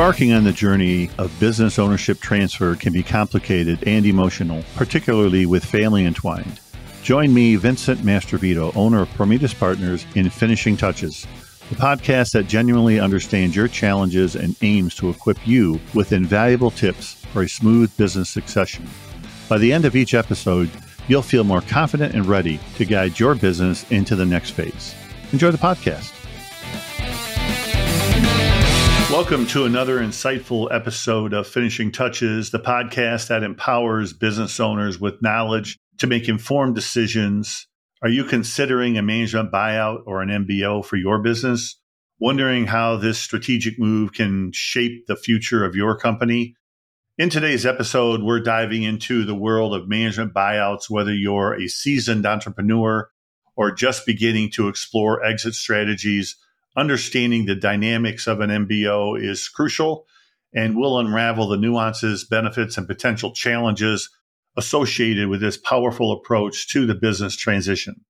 Embarking on the journey of business ownership transfer can be complicated and emotional, particularly with family entwined. Join me, Vincent Mastrovito, owner of Prometis Partners, in Finishing Touches, the podcast that genuinely understands your challenges and aims to equip you with invaluable tips for a smooth business succession. By the end of each episode, you'll feel more confident and ready to guide your business into the next phase. Enjoy the podcast. Welcome to another insightful episode of Finishing Touches, the podcast that empowers business owners with knowledge to make informed decisions. Are you considering a management buyout or an MBO for your business? Wondering how this strategic move can shape the future of your company? In today's episode, we're diving into the world of management buyouts, whether you're a seasoned entrepreneur or just beginning to explore exit strategies understanding the dynamics of an MBO is crucial and will unravel the nuances, benefits, and potential challenges associated with this powerful approach to the business transition.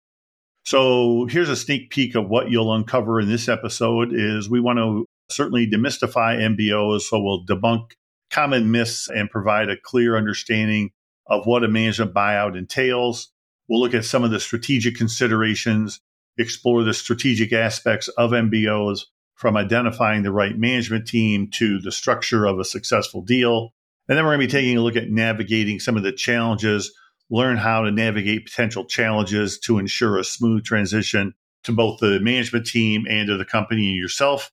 So here's a sneak peek of what you'll uncover in this episode is we want to certainly demystify MBOs so we'll debunk common myths and provide a clear understanding of what a management buyout entails. We'll look at some of the strategic considerations explore the strategic aspects of MBOs from identifying the right management team to the structure of a successful deal. And then we're going to be taking a look at navigating some of the challenges, learn how to navigate potential challenges to ensure a smooth transition to both the management team and to the company and yourself.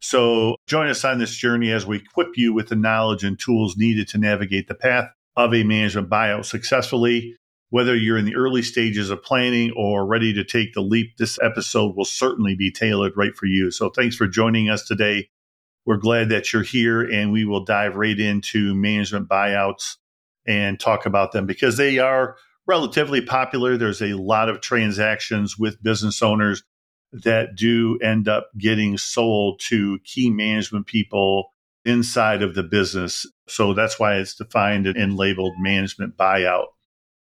So join us on this journey as we equip you with the knowledge and tools needed to navigate the path of a management buyout successfully. Whether you're in the early stages of planning or ready to take the leap, this episode will certainly be tailored right for you. So thanks for joining us today. We're glad that you're here and we will dive right into management buyouts and talk about them because they are relatively popular. There's a lot of transactions with business owners that do end up getting sold to key management people inside of the business. So that's why it's defined and labeled management buyout.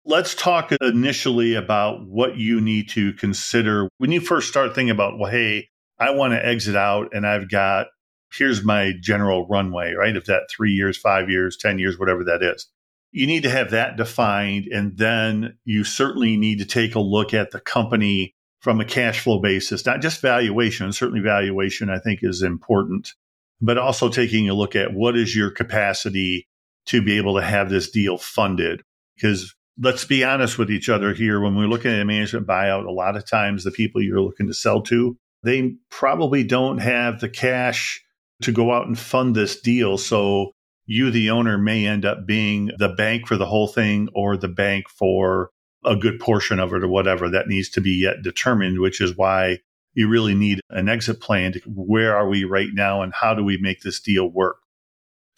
Let's talk initially about what you need to consider when you first start thinking about, well, hey, I want to exit out and I've got, here's my general runway, right? If that three years, five years, 10 years, whatever that is. You need to have that defined. And then you certainly need to take a look at the company from a cash flow basis, not just valuation. Certainly, valuation, I think, is important, but also taking a look at what is your capacity to be able to have this deal funded. Because let's be honest with each other here. When we're looking at a management buyout, a lot of times the people you're looking to sell to, they probably don't have the cash to go out and fund this deal. So you, the owner, may end up being the bank for the whole thing or the bank for a good portion of it or whatever that needs to be yet determined, which is why you really need an exit plan. To, where are we right now and how do we make this deal work?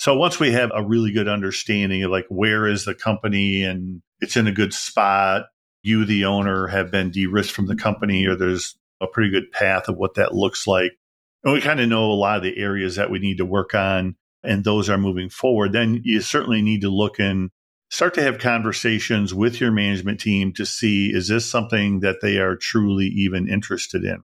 So once we have a really good understanding of like where is the company and it's in a good spot, you, the owner, have been de risked from the company, or there's a pretty good path of what that looks like. And we kind of know a lot of the areas that we need to work on, and those are moving forward. Then you certainly need to look and start to have conversations with your management team to see is this something that they are truly even interested in?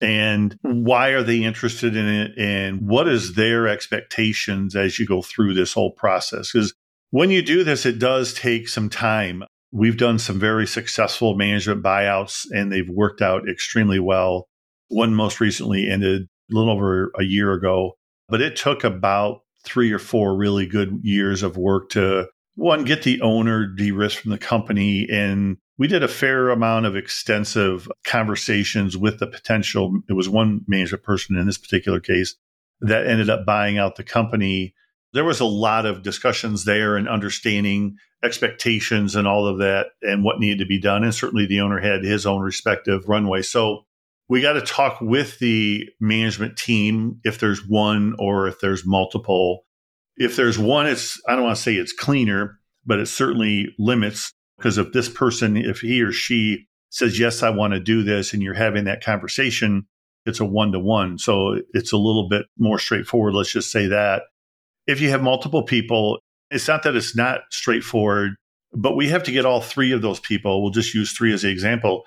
And hmm. why are they interested in it? And what is their expectations as you go through this whole process? Because when you do this it does take some time. We've done some very successful management buyouts and they've worked out extremely well. One most recently ended a little over a year ago but it took about three or four really good years of work to one get the owner de-risked from the company and we did a fair amount of extensive conversations with the potential. It was one management person in this particular case that ended up buying out the company. There was a lot of discussions there and understanding expectations and all of that and what needed to be done. And certainly the owner had his own respective runway. So we got to talk with the management team if there's one or if there's multiple. If there's one, it's, I don't want to say it's cleaner, but it certainly limits because if this person, if he or she says, Yes, I want to do this, and you're having that conversation, it's a one to one. So it's a little bit more straightforward. Let's just say that. If you have multiple people, it's not that it's not straightforward, but we have to get all three of those people. We'll just use three as the example.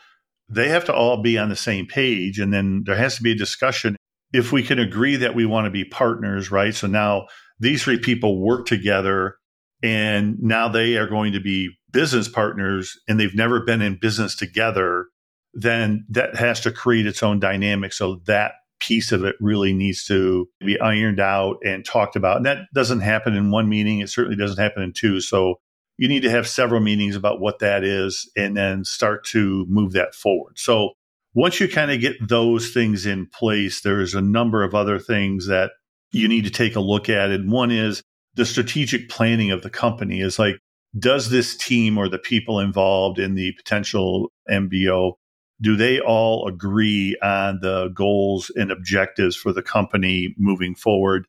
They have to all be on the same page. And then there has to be a discussion. if we can agree that we want to be partners, right? So now these three people work together and now they are going to be business partners and they've never been in business together, then that has to create its own dynamic. So that piece of it really needs to be ironed out and talked about. And that doesn't happen in one meeting. It certainly doesn't happen in two. So you need to have several meetings about what that is and then start to move that forward. So once you kind of get those things in place, there's a number of other things that you need to take a look at. And one is the strategic planning of the company is like, does this team or the people involved in the potential MBO, do they all agree on the goals and objectives for the company moving forward?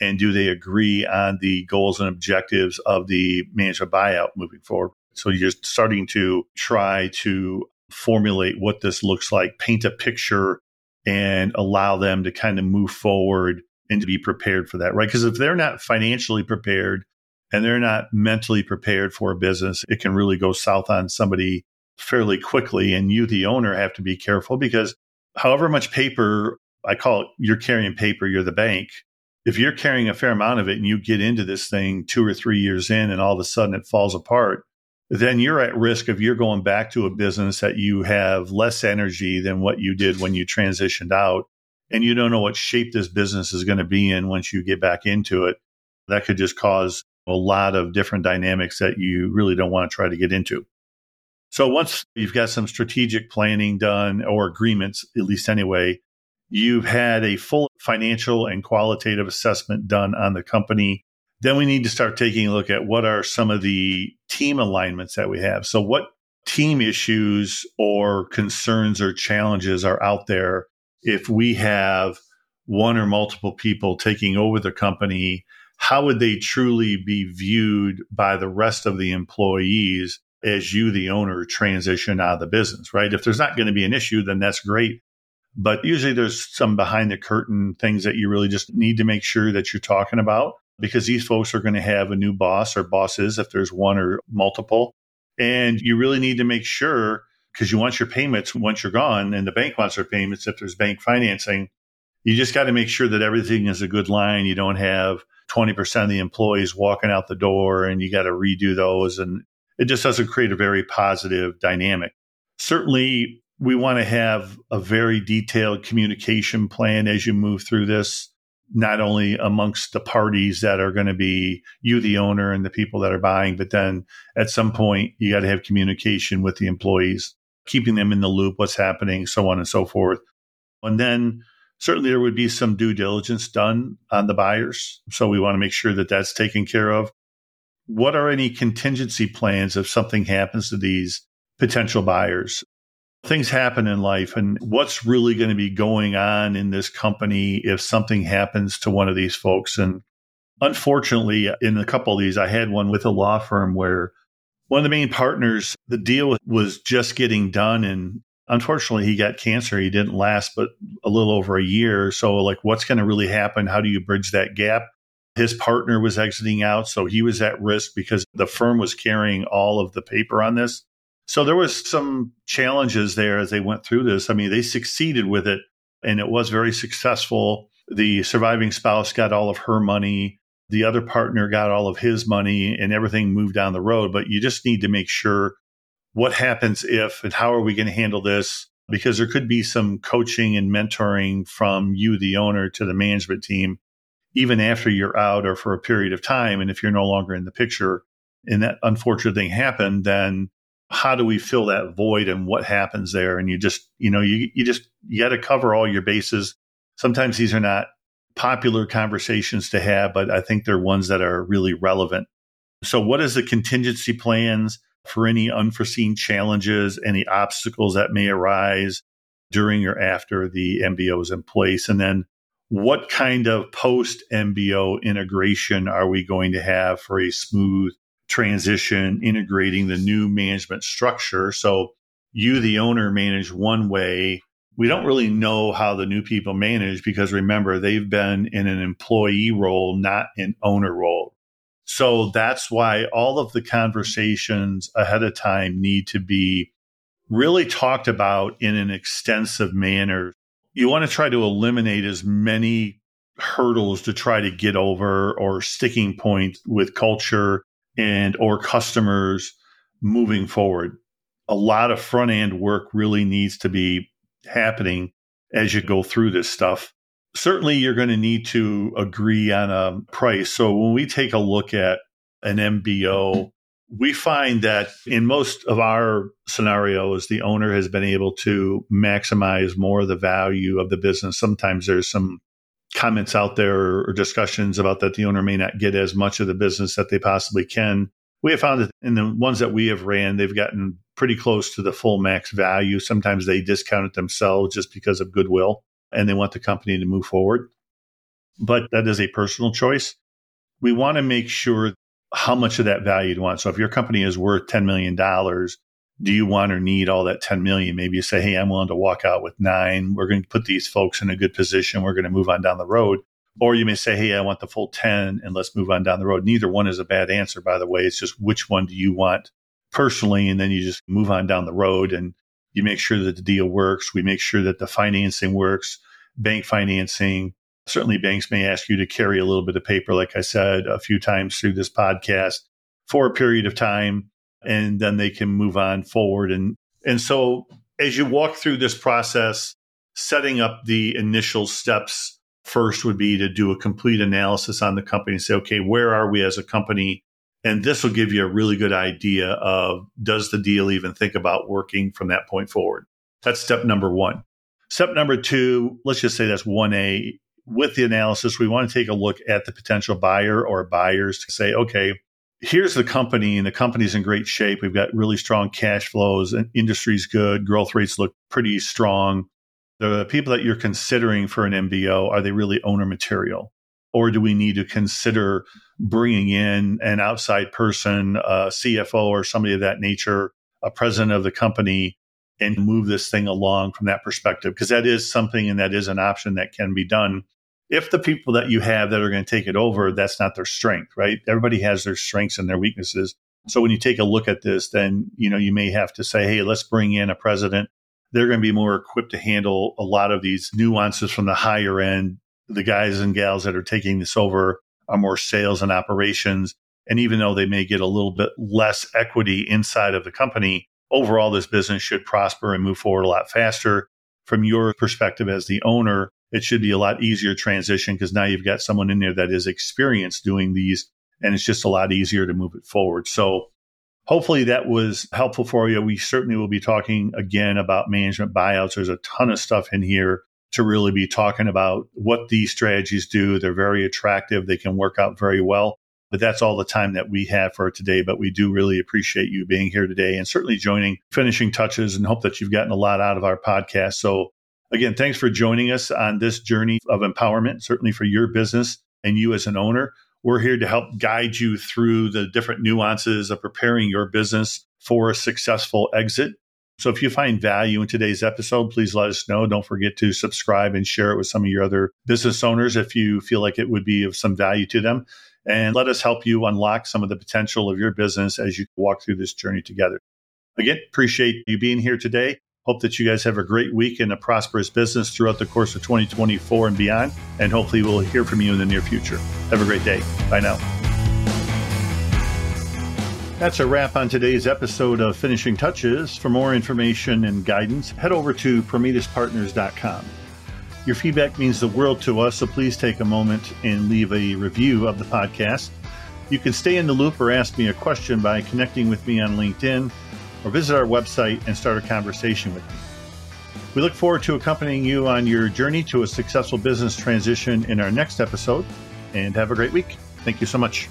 And do they agree on the goals and objectives of the management buyout moving forward? So you're starting to try to formulate what this looks like, paint a picture, and allow them to kind of move forward and to be prepared for that, right? Because if they're not financially prepared and they're not mentally prepared for a business, it can really go south on somebody fairly quickly. And you, the owner, have to be careful because however much paper I call it, you're carrying paper, you're the bank. If you're carrying a fair amount of it and you get into this thing two or three years in and all of a sudden it falls apart, then you're at risk of you're going back to a business that you have less energy than what you did when you transitioned out. And you don't know what shape this business is going to be in once you get back into it. That could just cause a lot of different dynamics that you really don't want to try to get into. So once you've got some strategic planning done or agreements, at least anyway, you've had a full financial and qualitative assessment done on the company then we need to start taking a look at what are some of the team alignments that we have. So, what team issues or concerns or challenges are out there if we have one or multiple people taking over the company? How would they truly be viewed by the rest of the employees as you, the owner, transition out of the business, right? If there's not going to be an issue, then that's great. But usually there's some behind the curtain things that you really just need to make sure that you're talking about because these folks are going to have a new boss or bosses if there's one or multiple. And you really need to make sure because you want your payments once you're gone and the bank wants their payments if there's bank financing. You just got to make sure that everything is a good line. You don't have 20% of the employees walking out the door and you got to redo those. And it just doesn't create a very positive dynamic. Certainly, we want to have a very detailed communication plan as you move through this not only amongst the parties that are going to be you, the owner, and the people that are buying, but then at some point you got to have communication with the employees, keeping them in the loop, what's happening, so on and so forth. And then certainly there would be some due diligence done on the buyers. So we want to make sure that that's taken care of. What are any contingency plans if something happens to these potential buyers? things happen in life and what's really going to be going on in this company if something happens to one of these folks. And unfortunately, in a couple of these, I had one with a law firm where one of the main partners, the deal was just getting done. And unfortunately, he got cancer. He didn't last but a little over a year. So, like, what's going to really happen? How do you bridge that gap? His partner was exiting out. So he was at risk because the firm was carrying all of the paper on this. So there was some challenges there as they went through this. I mean, they succeeded with it and it was very successful. The surviving spouse got all of her money. The other partner got all of his money and everything moved down the road. But you just need to make sure what happens if and how are we going to handle this? Because there could be some coaching and mentoring from you, the owner, to the management team, even after you're out or for a period of time. And if you're no longer in the picture and that unfortunate thing happened, then how do we fill that void and what happens there? And you just, you know, you, you just, you got to cover all your bases. Sometimes these are not popular conversations to have, but I think they're ones that are really relevant. So what is the contingency plans for any unforeseen challenges, any obstacles that may arise during or after the MBO is in place? And then what kind of post MBO integration are we going to have for a smooth transition, integrating the new management structure. So you, the owner, manage one way. We don't really know how the new people manage because remember, they've been in an employee role, not an owner role. So that's why all of the conversations ahead of time need to be really talked about in an extensive manner you want to try to eliminate as many hurdles to try to get over or sticking points with culture and or customers moving forward. A lot of front end work really needs to be happening as you go through this stuff. Certainly, you're going to need to agree on a price. So, when we take a look at an MBO, we find that in most of our scenarios, the owner has been able to maximize more of the value of the business. Sometimes there's some comments out there or discussions about that the owner may not get as much of the business that they possibly can. We have found that in the ones that we have ran, they've gotten pretty close to the full max value. Sometimes they discount it themselves just because of goodwill and they want the company to move forward. But that is a personal choice. We want to make sure how much of that value you want. So if your company is worth $10 million, do you want or need all that 10 million? Maybe you say, Hey, I'm willing to walk out with nine. We're going to put these folks in a good position. We're going to move on down the road. Or you may say, Hey, I want the full 10 and let's move on down the road. Neither one is a bad answer, by the way. It's just which one do you want personally? And then you just move on down the road and you make sure that the deal works. We make sure that the financing works, bank financing. Certainly banks may ask you to carry a little bit of paper, like I said a few times through this podcast for a period of time and then they can move on forward. And, and so as you walk through this process, setting up the initial steps first would be to do a complete analysis on the company and say, okay, where are we as a company? And this will give you a really good idea of does the deal even think about working from that point forward? That's step number one. Step number two, let's just say that's 1A. With the analysis, we want to take a look at the potential buyer or buyers to say, okay, here's the company and the company's in great shape. We've got really strong cash flows and industry's good. Growth rates look pretty strong. The people that you're considering for an MBO, are they really owner material? Or do we need to consider bringing in an outside person, a CFO or somebody of that nature, a president of the company, and move this thing along from that perspective? Because that is something and that is an option that can be done if the people that you have that are going to take it over, that's not their strength, right? Everybody has their strengths and their weaknesses. So when you take a look at this, then you know you may have to say, hey, let's bring in a president. They're going to be more equipped to handle a lot of these nuances from the higher end. The guys and gals that are taking this over are more sales and operations. And even though they may get a little bit less equity inside of the company, overall, this business should prosper and move forward a lot faster. From your perspective as the owner, it should be a lot easier transition because now you've got someone in there that is experienced doing these and it's just a lot easier to move it forward. So hopefully that was helpful for you. We certainly will be talking again about management buyouts. There's a ton of stuff in here to really be talking about what these strategies do. They're very attractive. They can work out very well. But that's all the time that we have for today. But we do really appreciate you being here today and certainly joining finishing touches and hope that you've gotten a lot out of our podcast. So Again, thanks for joining us on this journey of empowerment, certainly for your business and you as an owner. We're here to help guide you through the different nuances of preparing your business for a successful exit. So if you find value in today's episode, please let us know. Don't forget to subscribe and share it with some of your other business owners if you feel like it would be of some value to them. And let us help you unlock some of the potential of your business as you walk through this journey together. Again, appreciate you being here today. Hope that you guys have a great week and a prosperous business throughout the course of 2024 and beyond. And hopefully, we'll hear from you in the near future. Have a great day. Bye now. That's a wrap on today's episode of Finishing Touches. For more information and guidance, head over to prometispartners.com. Your feedback means the world to us, so please take a moment and leave a review of the podcast. You can stay in the loop or ask me a question by connecting with me on LinkedIn or visit our website and start a conversation with me. We look forward to accompanying you on your journey to a successful business transition in our next episode, and have a great week. Thank you so much.